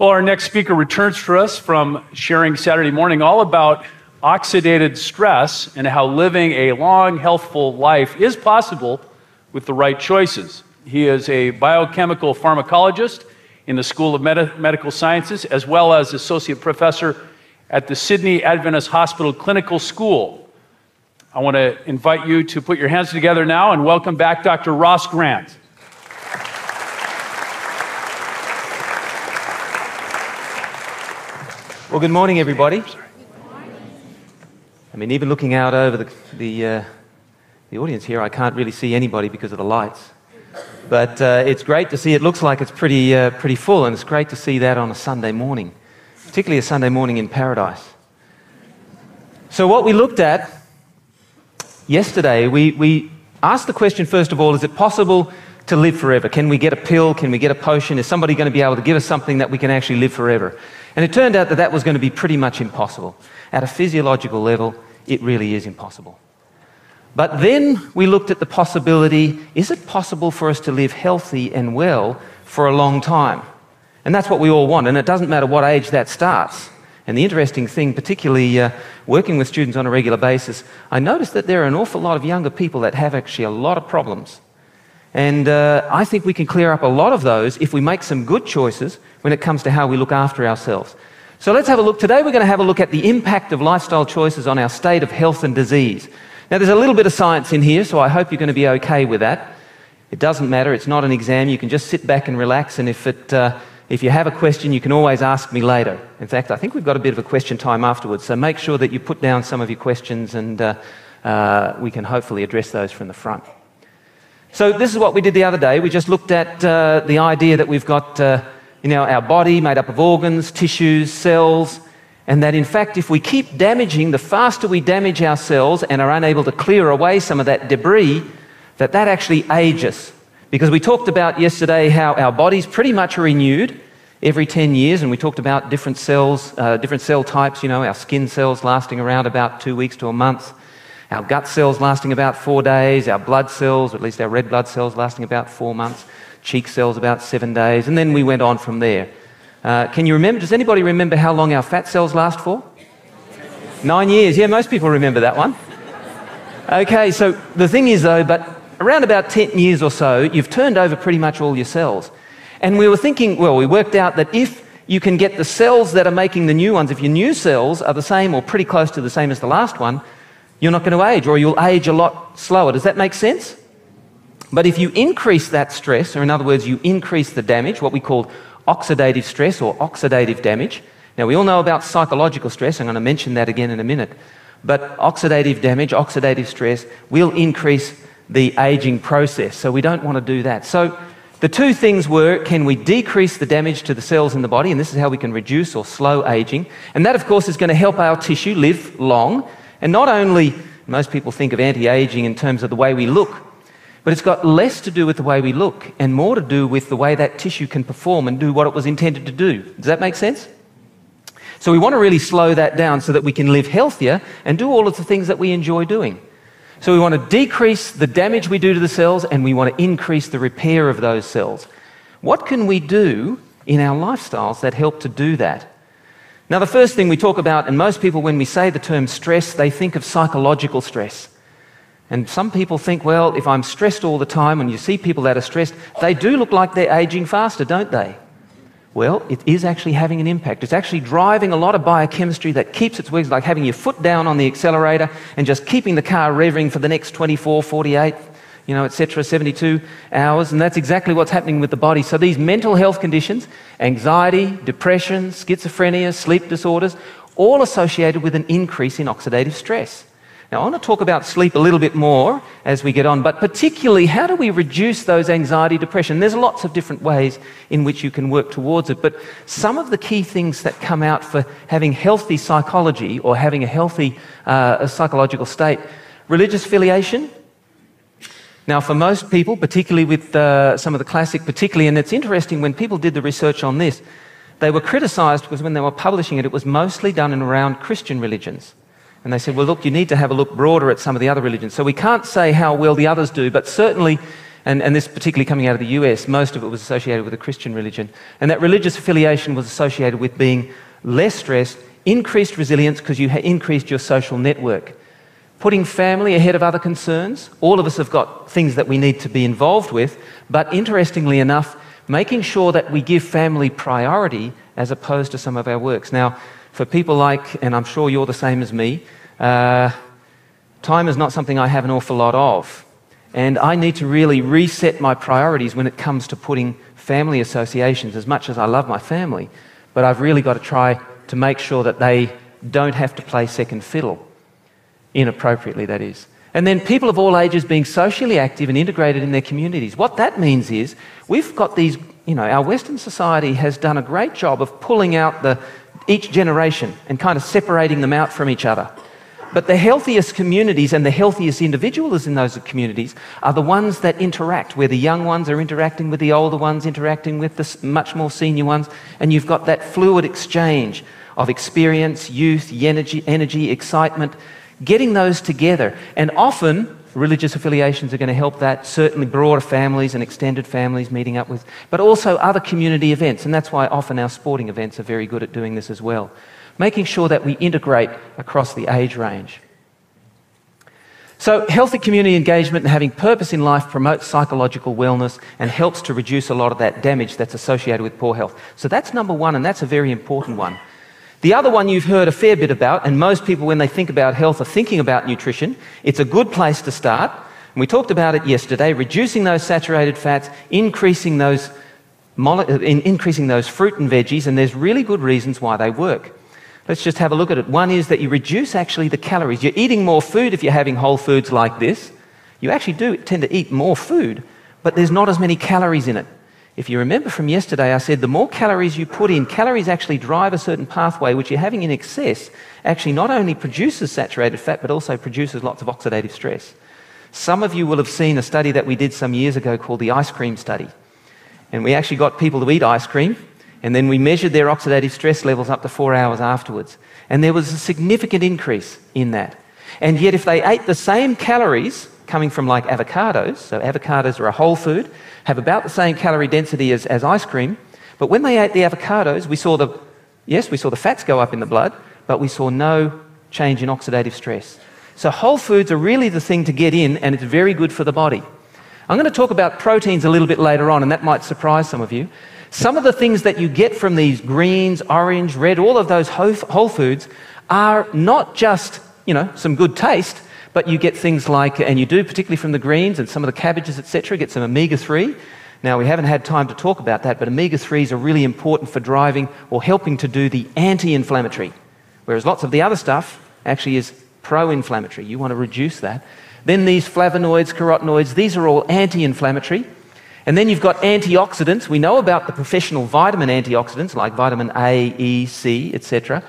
Well, our next speaker returns for us from sharing Saturday morning all about oxidative stress and how living a long, healthful life is possible with the right choices. He is a biochemical pharmacologist in the School of Medi- Medical Sciences, as well as associate professor at the Sydney Adventist Hospital Clinical School. I want to invite you to put your hands together now and welcome back Dr. Ross Grant. Well, good morning, everybody. I mean, even looking out over the, the, uh, the audience here, I can't really see anybody because of the lights. But uh, it's great to see. It looks like it's pretty, uh, pretty full, and it's great to see that on a Sunday morning, particularly a Sunday morning in paradise. So, what we looked at yesterday, we, we asked the question, first of all, is it possible to live forever? Can we get a pill? Can we get a potion? Is somebody going to be able to give us something that we can actually live forever? And it turned out that that was going to be pretty much impossible. At a physiological level, it really is impossible. But then we looked at the possibility is it possible for us to live healthy and well for a long time? And that's what we all want, and it doesn't matter what age that starts. And the interesting thing, particularly uh, working with students on a regular basis, I noticed that there are an awful lot of younger people that have actually a lot of problems. And uh, I think we can clear up a lot of those if we make some good choices when it comes to how we look after ourselves. So let's have a look. Today we're going to have a look at the impact of lifestyle choices on our state of health and disease. Now there's a little bit of science in here, so I hope you're going to be okay with that. It doesn't matter, it's not an exam. You can just sit back and relax, and if, it, uh, if you have a question, you can always ask me later. In fact, I think we've got a bit of a question time afterwards, so make sure that you put down some of your questions and uh, uh, we can hopefully address those from the front. So, this is what we did the other day. We just looked at uh, the idea that we've got uh, you know, our body made up of organs, tissues, cells, and that in fact, if we keep damaging, the faster we damage our cells and are unable to clear away some of that debris, that that actually ages. Because we talked about yesterday how our bodies pretty much are renewed every 10 years, and we talked about different cells, uh, different cell types, you know, our skin cells lasting around about two weeks to a month, our gut cells lasting about four days, our blood cells, at least our red blood cells, lasting about four months cheek cells about seven days, and then we went on from there. Uh, can you remember? Does anybody remember how long our fat cells last for? Nine years. Yeah, most people remember that one. Okay, so the thing is, though, but around about 10 years or so, you've turned over pretty much all your cells. And we were thinking, well, we worked out that if you can get the cells that are making the new ones, if your new cells are the same or pretty close to the same as the last one, you're not going to age, or you'll age a lot slower. Does that make sense? But if you increase that stress, or in other words, you increase the damage, what we call oxidative stress or oxidative damage. Now, we all know about psychological stress. I'm going to mention that again in a minute. But oxidative damage, oxidative stress, will increase the aging process. So we don't want to do that. So the two things were can we decrease the damage to the cells in the body? And this is how we can reduce or slow aging. And that, of course, is going to help our tissue live long. And not only, most people think of anti aging in terms of the way we look, but it's got less to do with the way we look and more to do with the way that tissue can perform and do what it was intended to do. Does that make sense? So we want to really slow that down so that we can live healthier and do all of the things that we enjoy doing. So we want to decrease the damage we do to the cells and we want to increase the repair of those cells. What can we do in our lifestyles that help to do that? Now, the first thing we talk about, and most people, when we say the term stress, they think of psychological stress. And some people think, well, if I'm stressed all the time, and you see people that are stressed, they do look like they're aging faster, don't they? Well, it is actually having an impact. It's actually driving a lot of biochemistry that keeps its wheels, like having your foot down on the accelerator and just keeping the car revving for the next 24, 48, you know, etc., 72 hours. And that's exactly what's happening with the body. So these mental health conditions, anxiety, depression, schizophrenia, sleep disorders, all associated with an increase in oxidative stress. Now, I want to talk about sleep a little bit more as we get on, but particularly, how do we reduce those anxiety, depression? There's lots of different ways in which you can work towards it, but some of the key things that come out for having healthy psychology or having a healthy uh, psychological state religious affiliation. Now, for most people, particularly with uh, some of the classic, particularly, and it's interesting when people did the research on this, they were criticized because when they were publishing it, it was mostly done around Christian religions. And they said, well, look, you need to have a look broader at some of the other religions. So we can't say how well the others do, but certainly And, and this particularly coming out of the US, most of it was associated with a Christian religion. And that religious affiliation was associated with being less stressed, increased resilience because you increased your social network. Putting family ahead of other concerns. All of us have got things that we need to be involved with, but interestingly enough, making sure that we give family priority as opposed to some of our works. Now, for people like, and I'm sure you're the same as me, uh, time is not something I have an awful lot of. And I need to really reset my priorities when it comes to putting family associations, as much as I love my family. But I've really got to try to make sure that they don't have to play second fiddle, inappropriately, that is. And then people of all ages being socially active and integrated in their communities. What that means is we've got these, you know, our Western society has done a great job of pulling out the, each generation and kind of separating them out from each other. But the healthiest communities and the healthiest individuals in those communities are the ones that interact, where the young ones are interacting with the older ones, interacting with the much more senior ones, and you've got that fluid exchange of experience, youth, energy, energy excitement, getting those together. And often, religious affiliations are going to help that, certainly broader families and extended families meeting up with, but also other community events. And that's why often our sporting events are very good at doing this as well making sure that we integrate across the age range. So, healthy community engagement and having purpose in life promotes psychological wellness and helps to reduce a lot of that damage that's associated with poor health. So, that's number one, and that's a very important one. The other one you've heard a fair bit about, and most people, when they think about health, are thinking about nutrition. It's a good place to start. And we talked about it yesterday reducing those saturated fats, increasing those, increasing those fruit and veggies, and there's really good reasons why they work. Let's just have a look at it. One is that you reduce actually the calories. You're eating more food if you're having whole foods like this. You actually do tend to eat more food, but there's not as many calories in it. If you remember from yesterday, I said the more calories you put in, calories actually drive a certain pathway which you're having in excess, actually not only produces saturated fat, but also produces lots of oxidative stress. Some of you will have seen a study that we did some years ago called the ice cream study. And we actually got people to eat ice cream, and then we measured their oxidative stress levels up to four hours afterwards. And there was a significant increase in that. And yet, if they ate the same calories coming from like avocados, so avocados are a whole food, have about the same calorie density as, as ice cream, but when they ate the avocados, we saw the, yes, we saw the fats go up in the blood, but we saw no change in oxidative stress. So, whole foods are really the thing to get in, and it's very good for the body. I'm going to talk about proteins a little bit later on, and that might surprise some of you. Some of the things that you get from these greens, orange, red, all of those whole foods are not just, you know, some good taste, but you get things like, and you do particularly from the greens and some of the cabbages, etc., get some omega 3. Now, we haven't had time to talk about that, but omega 3s are really important for driving or helping to do the anti inflammatory, whereas lots of the other stuff actually is pro inflammatory. You want to reduce that. Then these flavonoids, carotenoids, these are all anti inflammatory. And then you've got antioxidants. We know about the professional vitamin antioxidants like vitamin A, E, C, etc.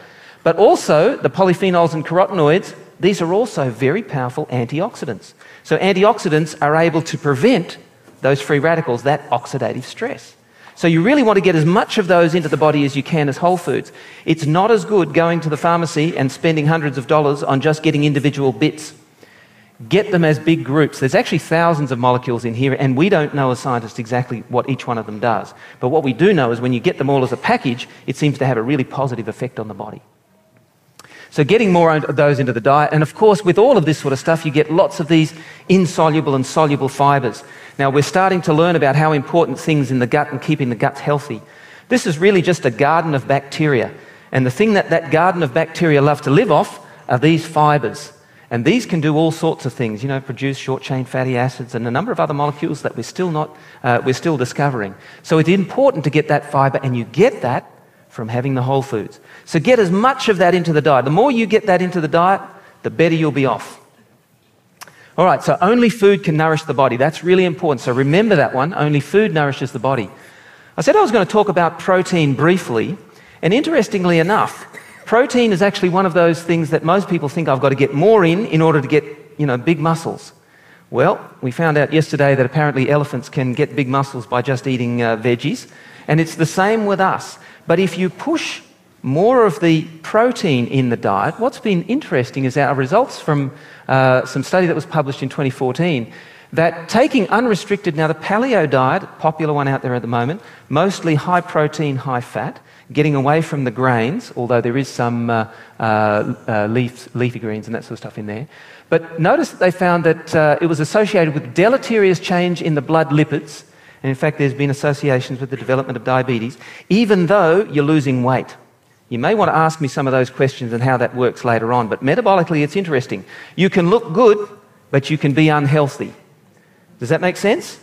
But also the polyphenols and carotenoids, these are also very powerful antioxidants. So antioxidants are able to prevent those free radicals, that oxidative stress. So you really want to get as much of those into the body as you can as whole foods. It's not as good going to the pharmacy and spending hundreds of dollars on just getting individual bits get them as big groups. There's actually thousands of molecules in here, and we don't know as scientists exactly what each one of them does. But what we do know is when you get them all as a package, it seems to have a really positive effect on the body. So, getting more of those into the diet, and of course, with all of this sort of stuff, you get lots of these insoluble and soluble fibers. Now, we're starting to learn about how important things in the gut and keeping the gut healthy. This is really just a garden of bacteria. And the thing that that garden of bacteria love to live off are these fibers. And these can do all sorts of things, you know, produce short chain fatty acids and a number of other molecules that we're still, not, uh, we're still discovering. So it's important to get that fiber, and you get that from having the whole foods. So get as much of that into the diet. The more you get that into the diet, the better you'll be off. All right, so only food can nourish the body. That's really important. So remember that one. Only food nourishes the body. I said I was going to talk about protein briefly, and interestingly enough, Protein is actually one of those things that most people think I've got to get more in in order to get, you know, big muscles. Well, we found out yesterday that apparently elephants can get big muscles by just eating uh, veggies, and it's the same with us. But if you push more of the protein in the diet, what's been interesting is our results from uh, some study that was published in 2014 that taking unrestricted, now the paleo diet, popular one out there at the moment, mostly high protein, high fat, getting away from the grains, although there is some uh, uh, uh, leafy greens and that sort of stuff in there. But notice that they found that uh, it was associated with deleterious change in the blood lipids. And in fact, there's been associations with the development of diabetes, even though you're losing weight. You may want to ask me some of those questions and how that works later on, but metabolically, it's interesting. You can look good, but you can be unhealthy. Does that make sense?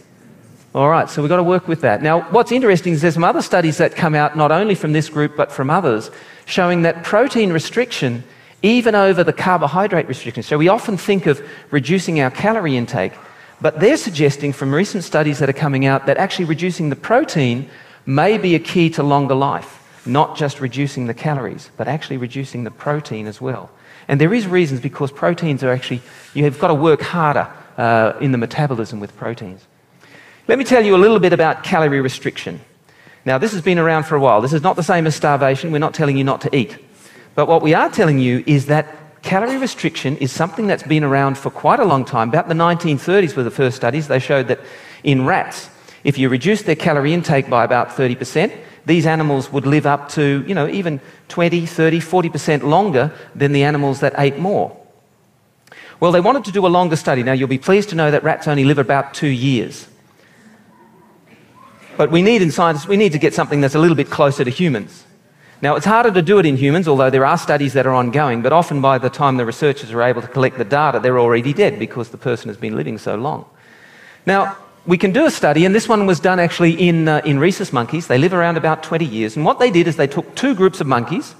All right, so we've got to work with that. Now, what's interesting is there's some other studies that come out, not only from this group, but from others, showing that protein restriction, even over the carbohydrate restriction, so we often think of reducing our calorie intake, but they're suggesting from recent studies that are coming out that actually reducing the protein may be a key to longer life, not just reducing the calories, but actually reducing the protein as well. And there is reasons because proteins are actually, you have got to work harder uh, in the metabolism with proteins. Let me tell you a little bit about calorie restriction. Now, this has been around for a while. This is not the same as starvation. We're not telling you not to eat. But what we are telling you is that calorie restriction is something that's been around for quite a long time. About the 1930s were the first studies. They showed that in rats, if you reduce their calorie intake by about 30%, these animals would live up to, you know, even 20, 30, 40% longer than the animals that ate more. Well, they wanted to do a longer study. Now, you'll be pleased to know that rats only live about two years. But we need in science, we need to get something that's a little bit closer to humans. Now, it's harder to do it in humans, although there are studies that are ongoing, but often by the time the researchers are able to collect the data, they're already dead because the person has been living so long. Now, we can do a study, and this one was done actually in, uh, in rhesus monkeys. They live around about 20 years. And what they did is they took two groups of monkeys.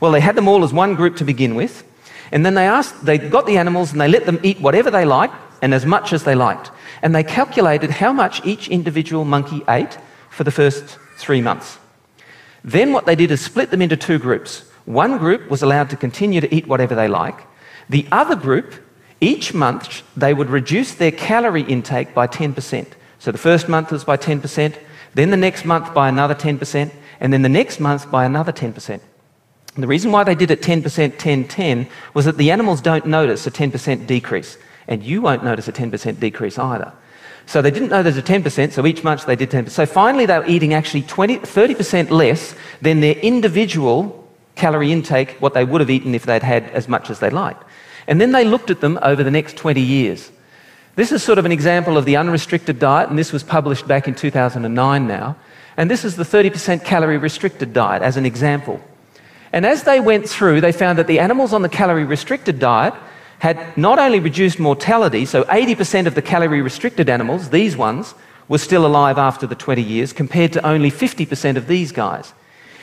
Well, they had them all as one group to begin with. And then they asked, they got the animals and they let them eat whatever they liked and as much as they liked. And they calculated how much each individual monkey ate for the first three months. Then what they did is split them into two groups. One group was allowed to continue to eat whatever they like. The other group, each month, they would reduce their calorie intake by 10%. So the first month was by 10%, then the next month by another 10%, and then the next month by another 10%. And the reason why they did it 10%, 10, 10 was that the animals don't notice a 10% decrease, and you won't notice a 10% decrease either. So they didn't know there's a 10%, so each month they did 10%. So finally they were eating actually 20, 30% less than their individual calorie intake, what they would have eaten if they'd had as much as they liked. And then they looked at them over the next 20 years. This is sort of an example of the unrestricted diet, and this was published back in 2009 now. And this is the 30% calorie restricted diet as an example. And as they went through, they found that the animals on the calorie restricted diet had not only reduced mortality, so 80% of the calorie restricted animals, these ones, were still alive after the 20 years, compared to only 50% of these guys.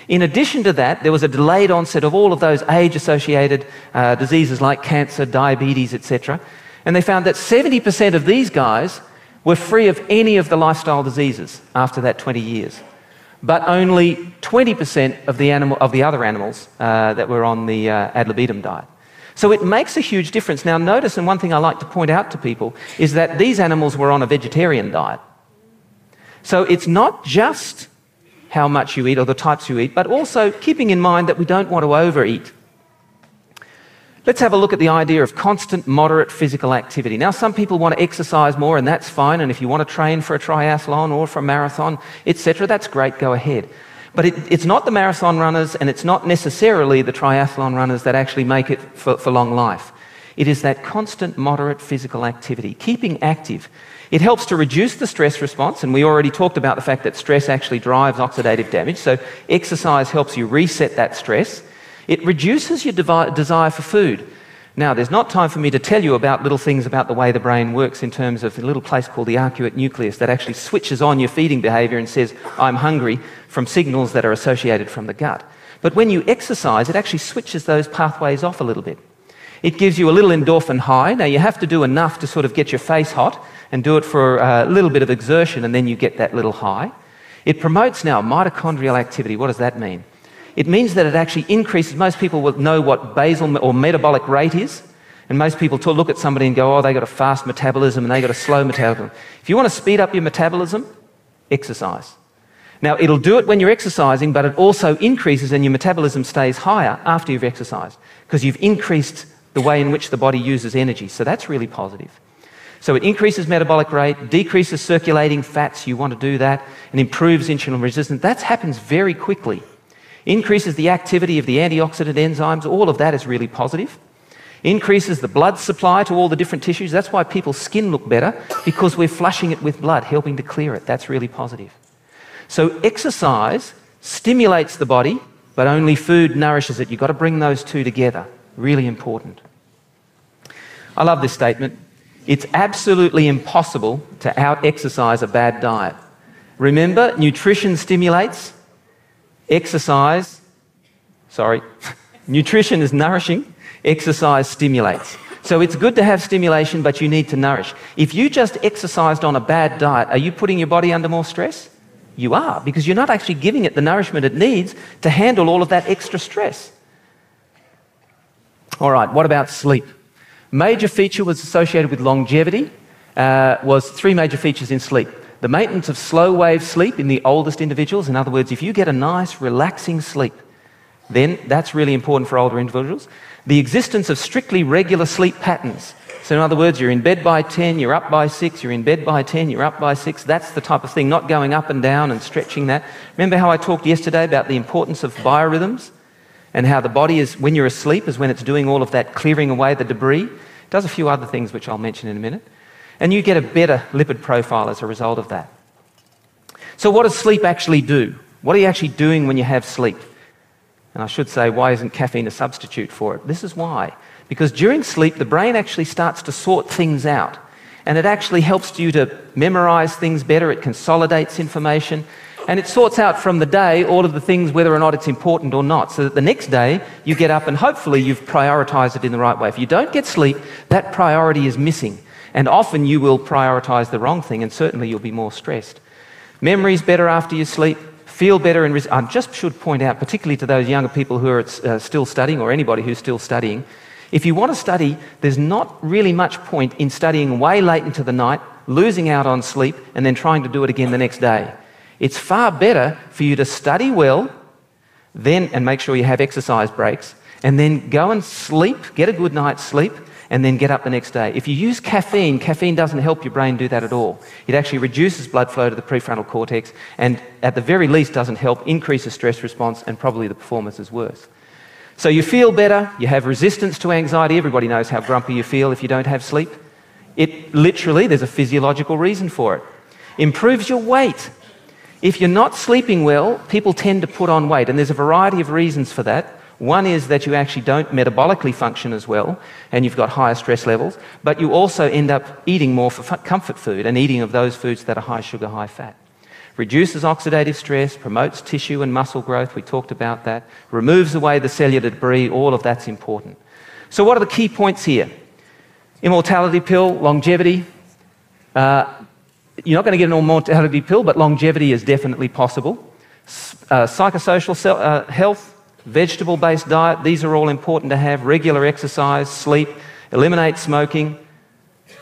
In addition to that, there was a delayed onset of all of those age associated uh, diseases like cancer, diabetes, etc. And they found that 70% of these guys were free of any of the lifestyle diseases after that 20 years but only 20% of the, animal, of the other animals uh, that were on the uh, ad libitum diet. So it makes a huge difference. Now, notice, and one thing I like to point out to people is that these animals were on a vegetarian diet. So it's not just how much you eat or the types you eat, but also keeping in mind that we don't want to overeat. Let's have a look at the idea of constant, moderate physical activity. Now, some people want to exercise more, and that's fine. And if you want to train for a triathlon or for a marathon, etc., that's great, go ahead. But it, it's not the marathon runners, and it's not necessarily the triathlon runners that actually make it for, for long life. It is that constant, moderate physical activity, keeping active. It helps to reduce the stress response, and we already talked about the fact that stress actually drives oxidative damage. So, exercise helps you reset that stress. It reduces your desire for food. Now, there's not time for me to tell you about little things about the way the brain works in terms of a little place called the arcuate nucleus that actually switches on your feeding behavior and says, I'm hungry, from signals that are associated from the gut. But when you exercise, it actually switches those pathways off a little bit. It gives you a little endorphin high. Now, you have to do enough to sort of get your face hot and do it for a little bit of exertion, and then you get that little high. It promotes now mitochondrial activity. What does that mean? It means that it actually increases. Most people will know what basal or metabolic rate is. And most people look at somebody and go, oh, they got a fast metabolism and they got a slow metabolism. If you want to speed up your metabolism, exercise. Now, it'll do it when you're exercising, but it also increases and your metabolism stays higher after you've exercised because you've increased the way in which the body uses energy. So that's really positive. So it increases metabolic rate, decreases circulating fats, you want to do that, and improves insulin resistance. That happens very quickly. Increases the activity of the antioxidant enzymes, all of that is really positive. Increases the blood supply to all the different tissues. That's why people's skin look better, because we're flushing it with blood, helping to clear it. That's really positive. So exercise stimulates the body, but only food nourishes it. You've got to bring those two together. Really important. I love this statement. It's absolutely impossible to out exercise a bad diet. Remember, nutrition stimulates, exercise, sorry, nutrition is nourishing, exercise stimulates. So it's good to have stimulation, but you need to nourish. If you just exercised on a bad diet, are you putting your body under more stress? You are, because you're not actually giving it the nourishment it needs to handle all of that extra stress. All right, what about sleep? Major feature was associated with longevity, uh, was three major features in sleep. The maintenance of slow wave sleep in the oldest individuals. In other words, if you get a nice, relaxing sleep, then that's really important for older individuals. The existence of strictly regular sleep patterns. So, in other words, you're in bed by 10, you're up by 6, you're in bed by 10, you're up by 6. That's the type of thing, not going up and down and stretching that. Remember how I talked yesterday about the importance of biorhythms? and how the body is, when you're asleep, is when it's doing all of that clearing away the debris. It does a few other things, which I'll mention in a minute. And you get a better lipid profile as a result of that. So, what does sleep actually do? What are you actually doing when you have sleep? And I should say, why isn't caffeine a substitute for it? This is why. Because during sleep, the brain actually starts to sort things out. And it actually helps you to memorize things better, it consolidates information, and it sorts out from the day all of the things whether or not it's important or not, so that the next day you get up and hopefully you've prioritized it in the right way. If you don't get sleep, that priority is missing. And often you will prioritize the wrong thing, and certainly you'll be more stressed. Memory's better after you sleep, feel better. And res- I just should point out, particularly to those younger people who are uh, still studying, or anybody who's still studying, if you want to study, there's not really much point in studying way late into the night, losing out on sleep, and then trying to do it again the next day. It's far better for you to study well, then and make sure you have exercise breaks, and then go and sleep, get a good night's sleep, and then get up the next day. If you use caffeine, caffeine doesn't help your brain do that at all. It actually reduces blood flow to the prefrontal cortex, and at the very least doesn't help increase the stress response, and probably the performance is worse. So you feel better, you have resistance to anxiety. Everybody knows how grumpy you feel if you don't have sleep. It literally, there's a physiological reason for it. Improves your weight. If you're not sleeping well, people tend to put on weight, and there's a variety of reasons for that. One is that you actually don't metabolically function as well, and you've got higher stress levels, but you also end up eating more for comfort food and eating of those foods that are high sugar, high fat. Reduces oxidative stress, promotes tissue and muscle growth, we talked about that, removes away the cellular debris, all of that's important. So, what are the key points here? Immortality pill, longevity, uh, you're not going to get an immortality pill, but longevity is definitely possible. Uh, psychosocial uh, health, vegetable based diet, these are all important to have. Regular exercise, sleep, eliminate smoking.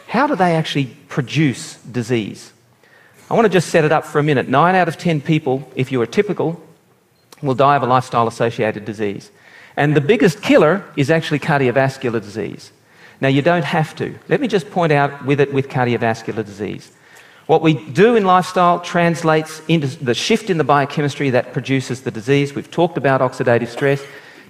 How do they actually produce disease? I want to just set it up for a minute. Nine out of ten people, if you are typical, will die of a lifestyle associated disease. And the biggest killer is actually cardiovascular disease. Now, you don't have to. Let me just point out with it with cardiovascular disease. What we do in lifestyle translates into the shift in the biochemistry that produces the disease. We've talked about oxidative stress,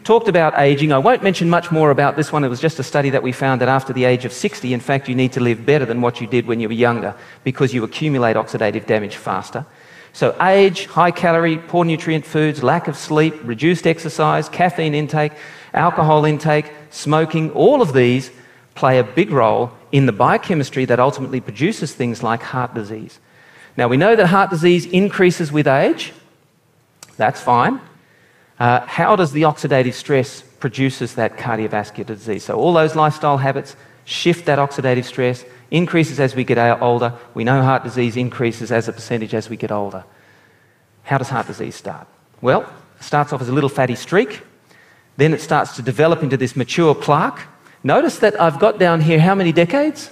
talked about aging. I won't mention much more about this one. It was just a study that we found that after the age of 60, in fact, you need to live better than what you did when you were younger because you accumulate oxidative damage faster. So, age, high calorie, poor nutrient foods, lack of sleep, reduced exercise, caffeine intake, alcohol intake, smoking, all of these play a big role in the biochemistry that ultimately produces things like heart disease. Now, we know that heart disease increases with age. That's fine. Uh, how does the oxidative stress produces that cardiovascular disease? So all those lifestyle habits shift that oxidative stress, increases as we get older. We know heart disease increases as a percentage as we get older. How does heart disease start? Well, it starts off as a little fatty streak. Then it starts to develop into this mature plaque Notice that I've got down here how many decades?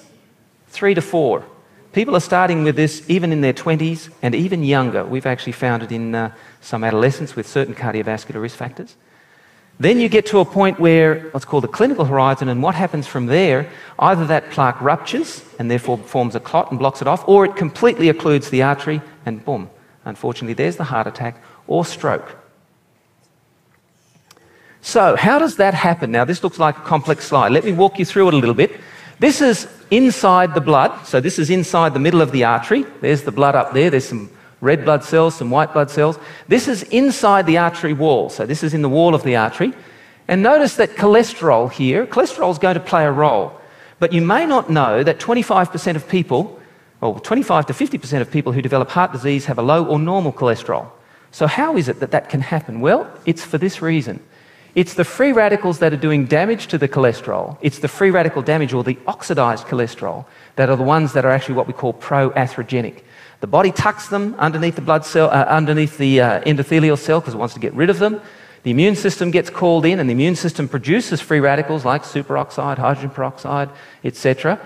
Three to four. People are starting with this even in their 20s and even younger. We've actually found it in uh, some adolescents with certain cardiovascular risk factors. Then you get to a point where what's called the clinical horizon, and what happens from there, either that plaque ruptures and therefore forms a clot and blocks it off, or it completely occludes the artery and boom, unfortunately, there's the heart attack or stroke. So, how does that happen? Now, this looks like a complex slide. Let me walk you through it a little bit. This is inside the blood, so this is inside the middle of the artery. There's the blood up there, there's some red blood cells, some white blood cells. This is inside the artery wall, so this is in the wall of the artery. And notice that cholesterol here, cholesterol is going to play a role. But you may not know that 25% of people, or 25 to 50% of people who develop heart disease have a low or normal cholesterol. So, how is it that that can happen? Well, it's for this reason. It's the free radicals that are doing damage to the cholesterol. It's the free radical damage or the oxidized cholesterol that are the ones that are actually what we call pro-atherogenic. The body tucks them underneath the blood cell, uh, underneath the uh, endothelial cell because it wants to get rid of them. The immune system gets called in, and the immune system produces free radicals like superoxide, hydrogen peroxide, etc.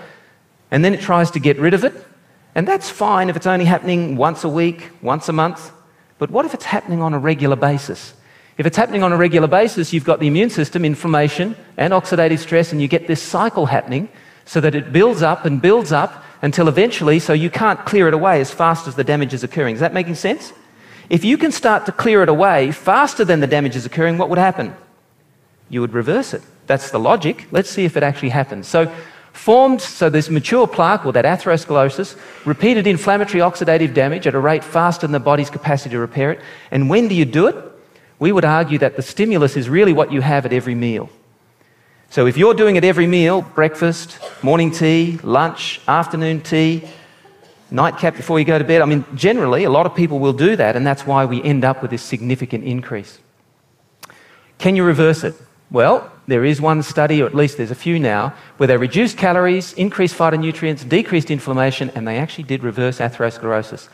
And then it tries to get rid of it. And that's fine if it's only happening once a week, once a month. But what if it's happening on a regular basis? If it's happening on a regular basis, you've got the immune system, inflammation, and oxidative stress, and you get this cycle happening so that it builds up and builds up until eventually, so you can't clear it away as fast as the damage is occurring. Is that making sense? If you can start to clear it away faster than the damage is occurring, what would happen? You would reverse it. That's the logic. Let's see if it actually happens. So, formed, so this mature plaque or that atherosclerosis, repeated inflammatory oxidative damage at a rate faster than the body's capacity to repair it. And when do you do it? We would argue that the stimulus is really what you have at every meal. So if you're doing it every meal breakfast, morning tea, lunch, afternoon tea, nightcap before you go to bed I mean, generally, a lot of people will do that, and that's why we end up with this significant increase. Can you reverse it? Well, there is one study, or at least there's a few now, where they reduced calories, increased phytonutrients, decreased inflammation, and they actually did reverse atherosclerosis.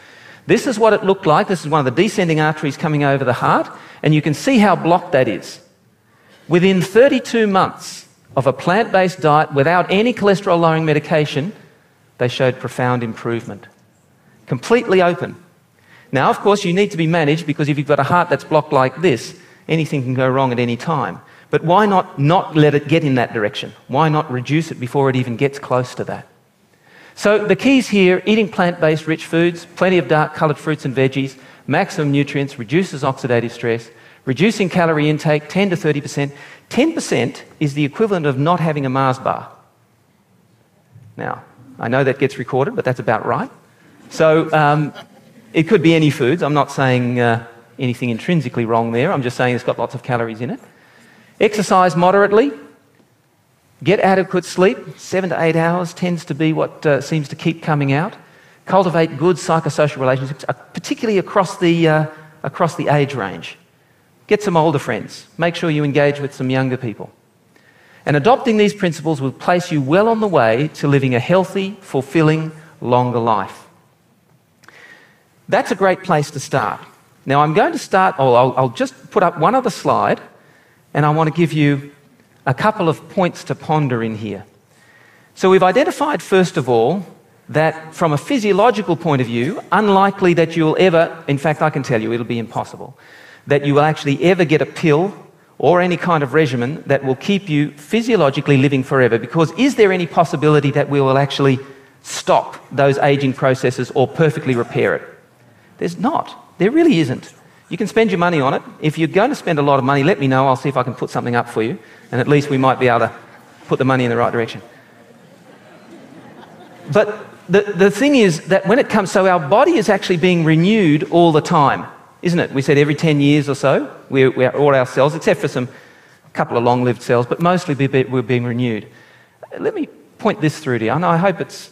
This is what it looked like. This is one of the descending arteries coming over the heart, and you can see how blocked that is. Within 32 months of a plant based diet without any cholesterol lowering medication, they showed profound improvement. Completely open. Now, of course, you need to be managed because if you've got a heart that's blocked like this, anything can go wrong at any time. But why not not let it get in that direction? Why not reduce it before it even gets close to that? So the keys here eating plant based rich foods, plenty of dark coloured fruits and veggies, maximum nutrients, reduces oxidative stress, reducing calorie intake 10 to 30%. 10% is the equivalent of not having a Mars bar. Now, I know that gets recorded, but that's about right. So um, it could be any foods. I'm not saying uh, anything intrinsically wrong there. I'm just saying it's got lots of calories in it. Exercise moderately, Get adequate sleep, seven to eight hours tends to be what uh, seems to keep coming out. Cultivate good psychosocial relationships, uh, particularly across the, uh, across the age range. Get some older friends. Make sure you engage with some younger people. And adopting these principles will place you well on the way to living a healthy, fulfilling, longer life. That's a great place to start. Now, I'm going to start, oh, I'll, I'll just put up one other slide, and I want to give you a couple of points to ponder in here. So, we've identified, first of all, that from a physiological point of view, unlikely that you'll ever, in fact, I can tell you it'll be impossible, that you will actually ever get a pill or any kind of regimen that will keep you physiologically living forever. Because is there any possibility that we will actually stop those aging processes or perfectly repair it? There's not. There really isn't. You can spend your money on it. If you're going to spend a lot of money, let me know. I'll see if I can put something up for you and at least we might be able to put the money in the right direction. But the, the thing is that when it comes, so our body is actually being renewed all the time, isn't it? We said every 10 years or so, we're, we're all our cells, except for some couple of long lived cells, but mostly we're being renewed. Let me point this through to you, and I hope it's,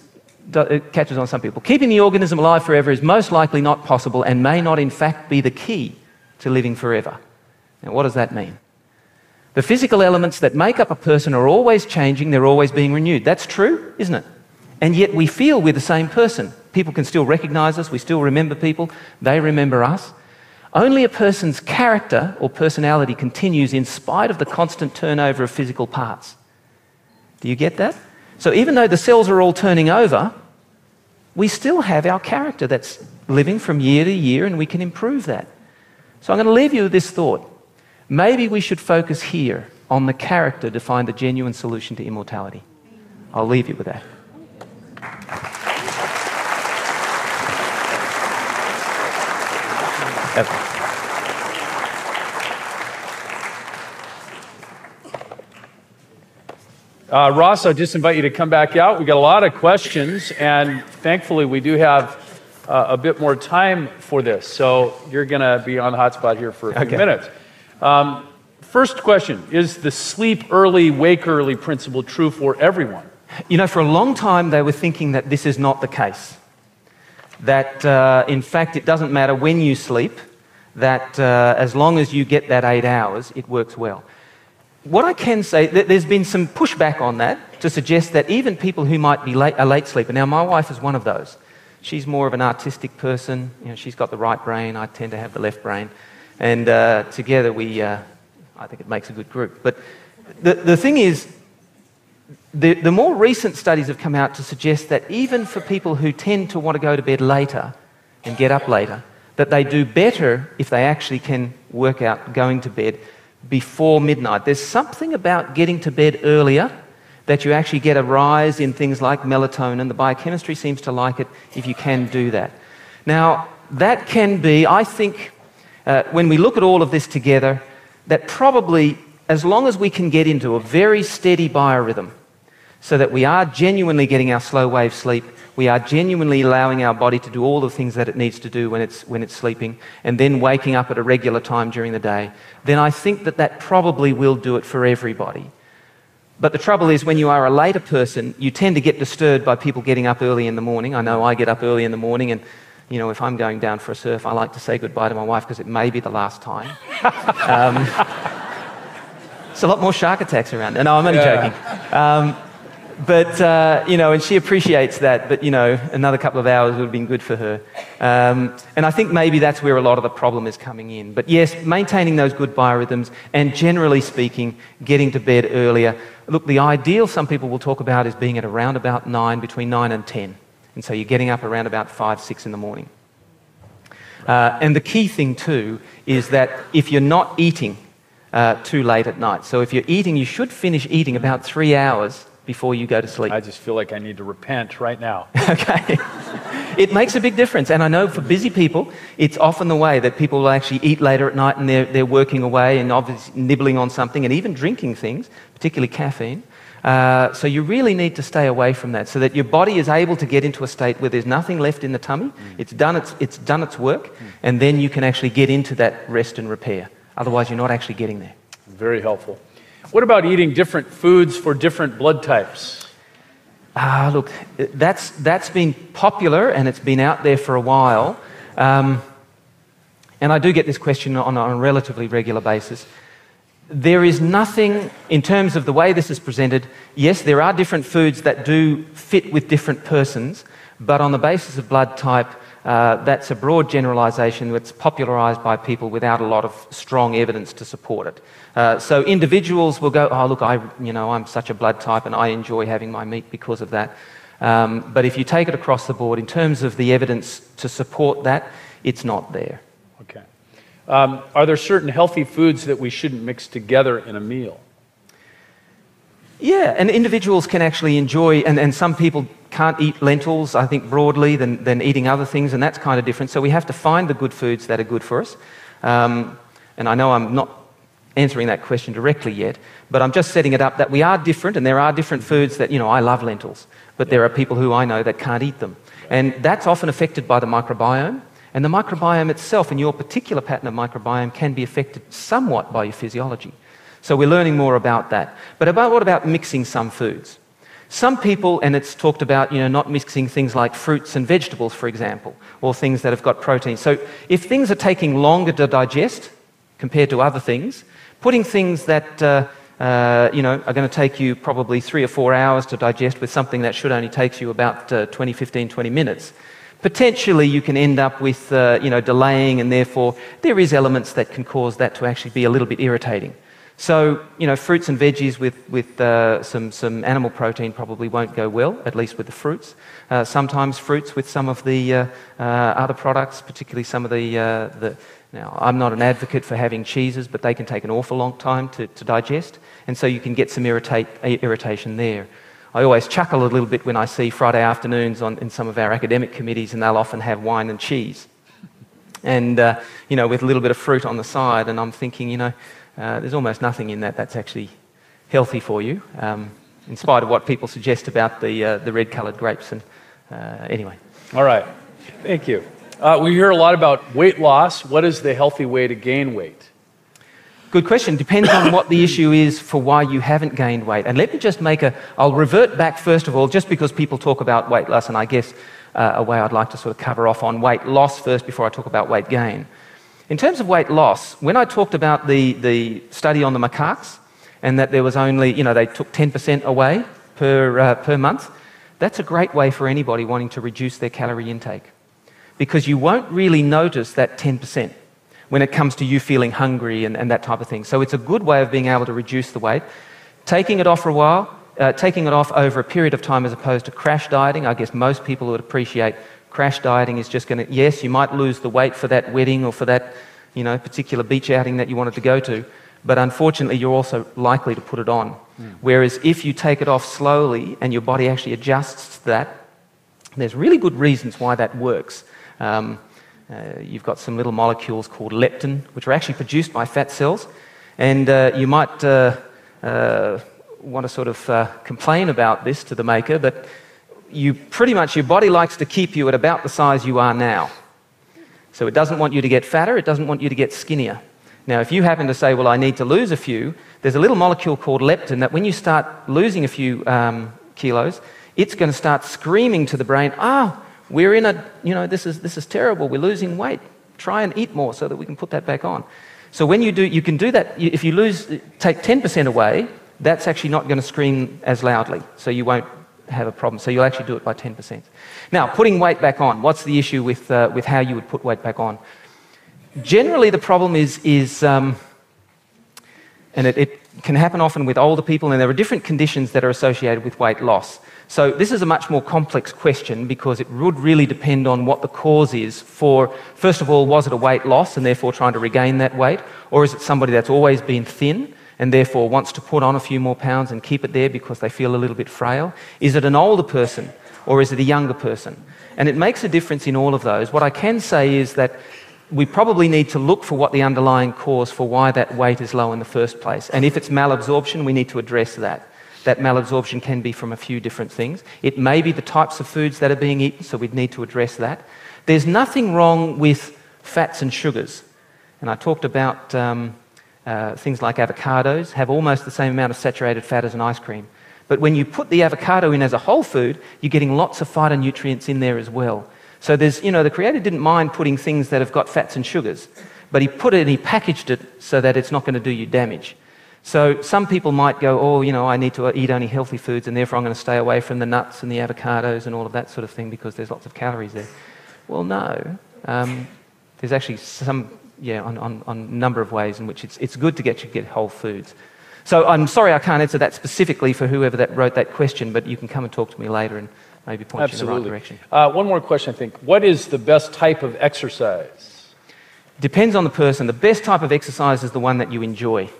it catches on some people. Keeping the organism alive forever is most likely not possible and may not, in fact, be the key to living forever. Now, what does that mean? The physical elements that make up a person are always changing, they're always being renewed. That's true, isn't it? And yet we feel we're the same person. People can still recognize us, we still remember people, they remember us. Only a person's character or personality continues in spite of the constant turnover of physical parts. Do you get that? So even though the cells are all turning over, we still have our character that's living from year to year and we can improve that. So I'm going to leave you with this thought. maybe we should focus here on the character to find the genuine solution to immortality. I'll leave you with that. Uh, Ross, I just invite you to come back out. We've got a lot of questions, and thankfully, we do have uh, a bit more time for this. So you're going to be on the hotspot here for a few Okay. minutes. Um, first question Is the sleep early, wake early principle true for everyone? You know, for a long time they were thinking that this is not the case. That, uh, in fact, it doesn't matter when you sleep, that uh, as long as you get that eight hours, it works well. What I can say, th- there's been some pushback on that to suggest that even people who might be late, a late sleeper, now my wife is one of those. She's more of an artistic person. You know, she's got the right brain. I tend to have the left brain. And uh, together we, uh, I think it makes a good group. But the, the thing is, the, the more recent studies have come out to suggest that even for people who tend to want to go to bed later and get up later, that they do better if they actually can work out going to bed before midnight. There's something about getting to bed earlier that you actually get a rise in things like melatonin. The biochemistry seems to like it if you can do that. Now, that can be, I think, uh, when we look at all of this together, that probably as long as we can get into a very steady biorhythm, so that we are genuinely getting our slow wave sleep, we are genuinely allowing our body to do all the things that it needs to do when it's, when it's sleeping, and then waking up at a regular time during the day, then I think that that probably will do it for everybody. But the trouble is, when you are a later person, you tend to get disturbed by people getting up early in the morning. I know I get up early in the morning, and you know, if I'm going down for a surf, I like to say goodbye to my wife because it may be the last time. um, it's a lot more shark attacks around. No, I'm only Yeah. joking. Um, but uh, you know, and she appreciates that. But you know, another couple of hours would have been good for her. Um, and I think maybe that's where a lot of the problem is coming in. But yes, maintaining those good biorhythms and generally speaking, getting to bed earlier. Look, the ideal some people will talk about is being at around about nine, between nine and ten, and so you're getting up around about five, six in the morning. Uh, and the key thing too is that if you're not eating uh, too late at night, so if you're eating, you should finish eating about three hours before you go to sleep. I just feel like I need to repent right now. okay. it makes a big difference. And I know for busy people, it's often the way that people will actually eat later at night and they're, they're working away and obviously nibbling on something and even drinking things, particularly caffeine. Uh, so you really need to stay away from that so that your body is able to get into a state where there's nothing left in the tummy. It's, done its, it's done its work. And then you can actually get into that rest and repair. Otherwise, you're not actually getting there. Very helpful. What about eating different foods for different blood types? Ah, look, that's, that's been popular and it's been out there for a while. Um, and I do get this question on, on a relatively regular basis. There is nothing, in terms of the way this is presented, yes, there are different foods that do fit with different persons, but on the basis of blood type, uh, that's a broad generalization that's popularized by people without a lot of strong evidence to support it. Uh, so individuals will go, oh, look, I, you know, I'm such a blood type and I enjoy having my meat because of that. Um, but if you take it across the board, in terms of the evidence to support that, it's not there. Okay. Um, are there certain healthy foods that we shouldn't mix together in a meal? Yeah, and individuals can actually enjoy, and, and some people can't eat lentils, I think, broadly than, than eating other things, and that's kind of different. So we have to find the good foods that are good for us. Um, and I know I'm not answering that question directly yet, but I'm just setting it up that we are different, and there are different foods that, you know, I love lentils, but there are people who I know that can't eat them. And that's often affected by the microbiome. And the microbiome itself, and your particular pattern of microbiome, can be affected somewhat by your physiology. So we're learning more about that. But about what about mixing some foods? Some people, and it's talked about, you know, not mixing things like fruits and vegetables, for example, or things that have got protein. So if things are taking longer to digest compared to other things, putting things that uh, uh, you know, are going to take you probably three or four hours to digest with something that should only take you about uh, 20, 15, 20 minutes. Potentially, you can end up with, uh, you know, delaying, and therefore there is elements that can cause that to actually be a little bit irritating. So, you know, fruits and veggies with, with uh, some, some animal protein probably won't go well, at least with the fruits. Uh, sometimes fruits with some of the uh, uh, other products, particularly some of the, uh, the, Now, I'm not an advocate for having cheeses, but they can take an awful long time to, to digest, and so you can get some irritate, irritation there. I always chuckle a little bit when I see Friday afternoons on, in some of our academic committees, and they'll often have wine and cheese. And, uh, you know, with a little bit of fruit on the side, and I'm thinking, you know, uh, there's almost nothing in that that's actually healthy for you, um, in spite of what people suggest about the, uh, the red coloured grapes. And uh, anyway. All right. Thank you. Uh, we hear a lot about weight loss. What is the healthy way to gain weight? Good question. Depends on what the issue is for why you haven't gained weight. And let me just make a, I'll revert back first of all, just because people talk about weight loss, and I guess uh, a way I'd like to sort of cover off on weight loss first before I talk about weight gain. In terms of weight loss, when I talked about the, the study on the macaques, and that there was only, you know, they took 10% away per, uh, per month, that's a great way for anybody wanting to reduce their calorie intake. Because you won't really notice that 10% when it comes to you feeling hungry and, and that type of thing. So it's a good way of being able to reduce the weight. Taking it off for a while, uh, taking it off over a period of time as opposed to crash dieting. I guess most people would appreciate crash dieting is just going to, yes, you might lose the weight for that wedding or for that you know, particular beach outing that you wanted to go to, but unfortunately, you're also likely to put it on. Mm. Whereas if you take it off slowly and your body actually adjusts to that, there's really good reasons why that works. Um, uh, you've got some little molecules called leptin, which are actually produced by fat cells, and uh, you might uh, uh want to sort of uh, complain about this to the maker, but you pretty much your body likes to keep you at about the size you are now. So it doesn't want you to get fatter, it doesn't want you to get skinnier. Now, if you happen to say, well, I need to lose a few, there's a little molecule called leptin that when you start losing a few um, kilos, it's going to start screaming to the brain, ah, oh, we're in a, you know, this is, this is terrible, we're losing weight. Try and eat more so that we can put that back on. So when you do, you can do that. If you lose, take 10% away, that's actually not going to scream as loudly. So you won't have a problem. So you'll actually do it by 10%. Now, putting weight back on. What's the issue with, uh, with how you would put weight back on? Generally, the problem is, is um, and it, it can happen often with older people, and there are different conditions that are associated with weight loss. So, this is a much more complex question because it would really depend on what the cause is for, first of all, was it a weight loss and therefore trying to regain that weight? Or is it somebody that's always been thin and therefore wants to put on a few more pounds and keep it there because they feel a little bit frail? Is it an older person or is it a younger person? And it makes a difference in all of those. What I can say is that we probably need to look for what the underlying cause for why that weight is low in the first place. And if it's malabsorption, we need to address that. That malabsorption can be from a few different things. It may be the types of foods that are being eaten, so we'd need to address that. There's nothing wrong with fats and sugars. And I talked about um, uh, things like avocados have almost the same amount of saturated fat as an ice cream. But when you put the avocado in as a whole food, you're getting lots of phytonutrients in there as well. So there's, you know, the creator didn't mind putting things that have got fats and sugars, but he put it and he packaged it so that it's not going to do you damage. So some people might go, oh, you know, I need to eat only healthy foods and therefore I'm going to stay away from the nuts and the avocados and all of that sort of thing because there's lots of calories there. Well, no. Um, there's actually some, yeah, on, on, on, a number of ways in which it's, it's good to get you get whole foods. So I'm sorry I can't answer that specifically for whoever that wrote that question, but you can come and talk to me later and maybe point Absolutely. you in the right direction. Uh, one more question, I think. What is the best type of exercise? Depends on the person. The best type of exercise is the one that you enjoy.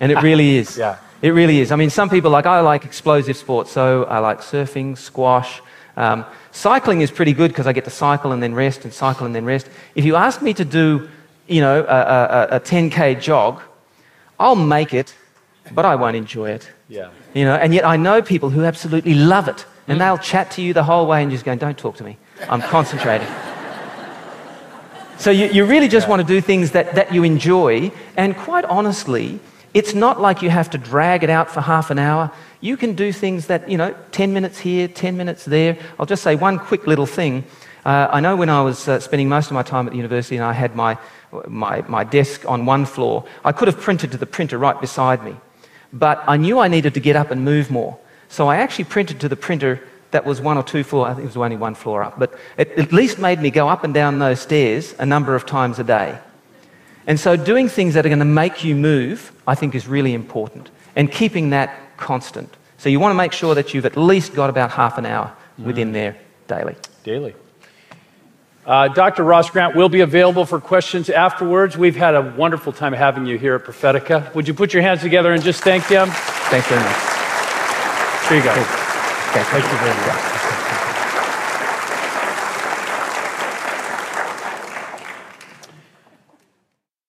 And it really is. yeah. It really is. I mean, some people like, I like explosive sports, so I like surfing, squash. Um, cycling is pretty good because I get to cycle and then rest and cycle and then rest. If you ask me to do, you know, a, a, a 10K jog, I'll make it, but I won't enjoy it. Yeah. You know, and yet I know people who absolutely love it. And they'll chat to you the whole way and just going, don't talk to me. I'm concentrating. so you, you really just yeah. want to do things that, that you enjoy. And quite honestly, it's not like you have to drag it out for half an hour. You can do things that, you know, 10 minutes here, 10 minutes there. I'll just say one quick little thing. Uh, I know when I was uh, spending most of my time at the university and I had my, my, my desk on one floor, I could have printed to the printer right beside me. But I knew I needed to get up and move more. So I actually printed to the printer that was one or two floors, I think it was only one floor up, but it at least made me go up and down those stairs a number of times a day. And so doing things that are going to make you move, I think, is really important, and keeping that constant. So you want to make sure that you've at least got about half an hour within mm. there daily. Daily. Uh, Dr. Ross Grant will be available for questions afterwards. We've had a wonderful time having you here at Prophetica. Would you put your hands together and just thank them? Thanks very much. Here you go. Okay, thank you very much.